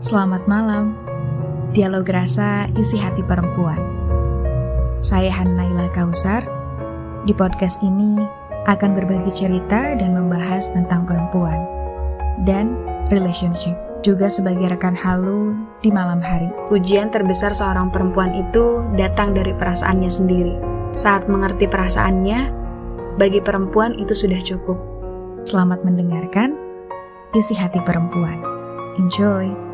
Selamat malam. Dialog rasa isi hati perempuan. Saya Hanaila Kausar. Di podcast ini akan berbagi cerita dan membahas tentang perempuan dan relationship. Juga sebagai rekan halu di malam hari. Ujian terbesar seorang perempuan itu datang dari perasaannya sendiri. Saat mengerti perasaannya, bagi perempuan itu sudah cukup. Selamat mendengarkan isi hati perempuan. Enjoy.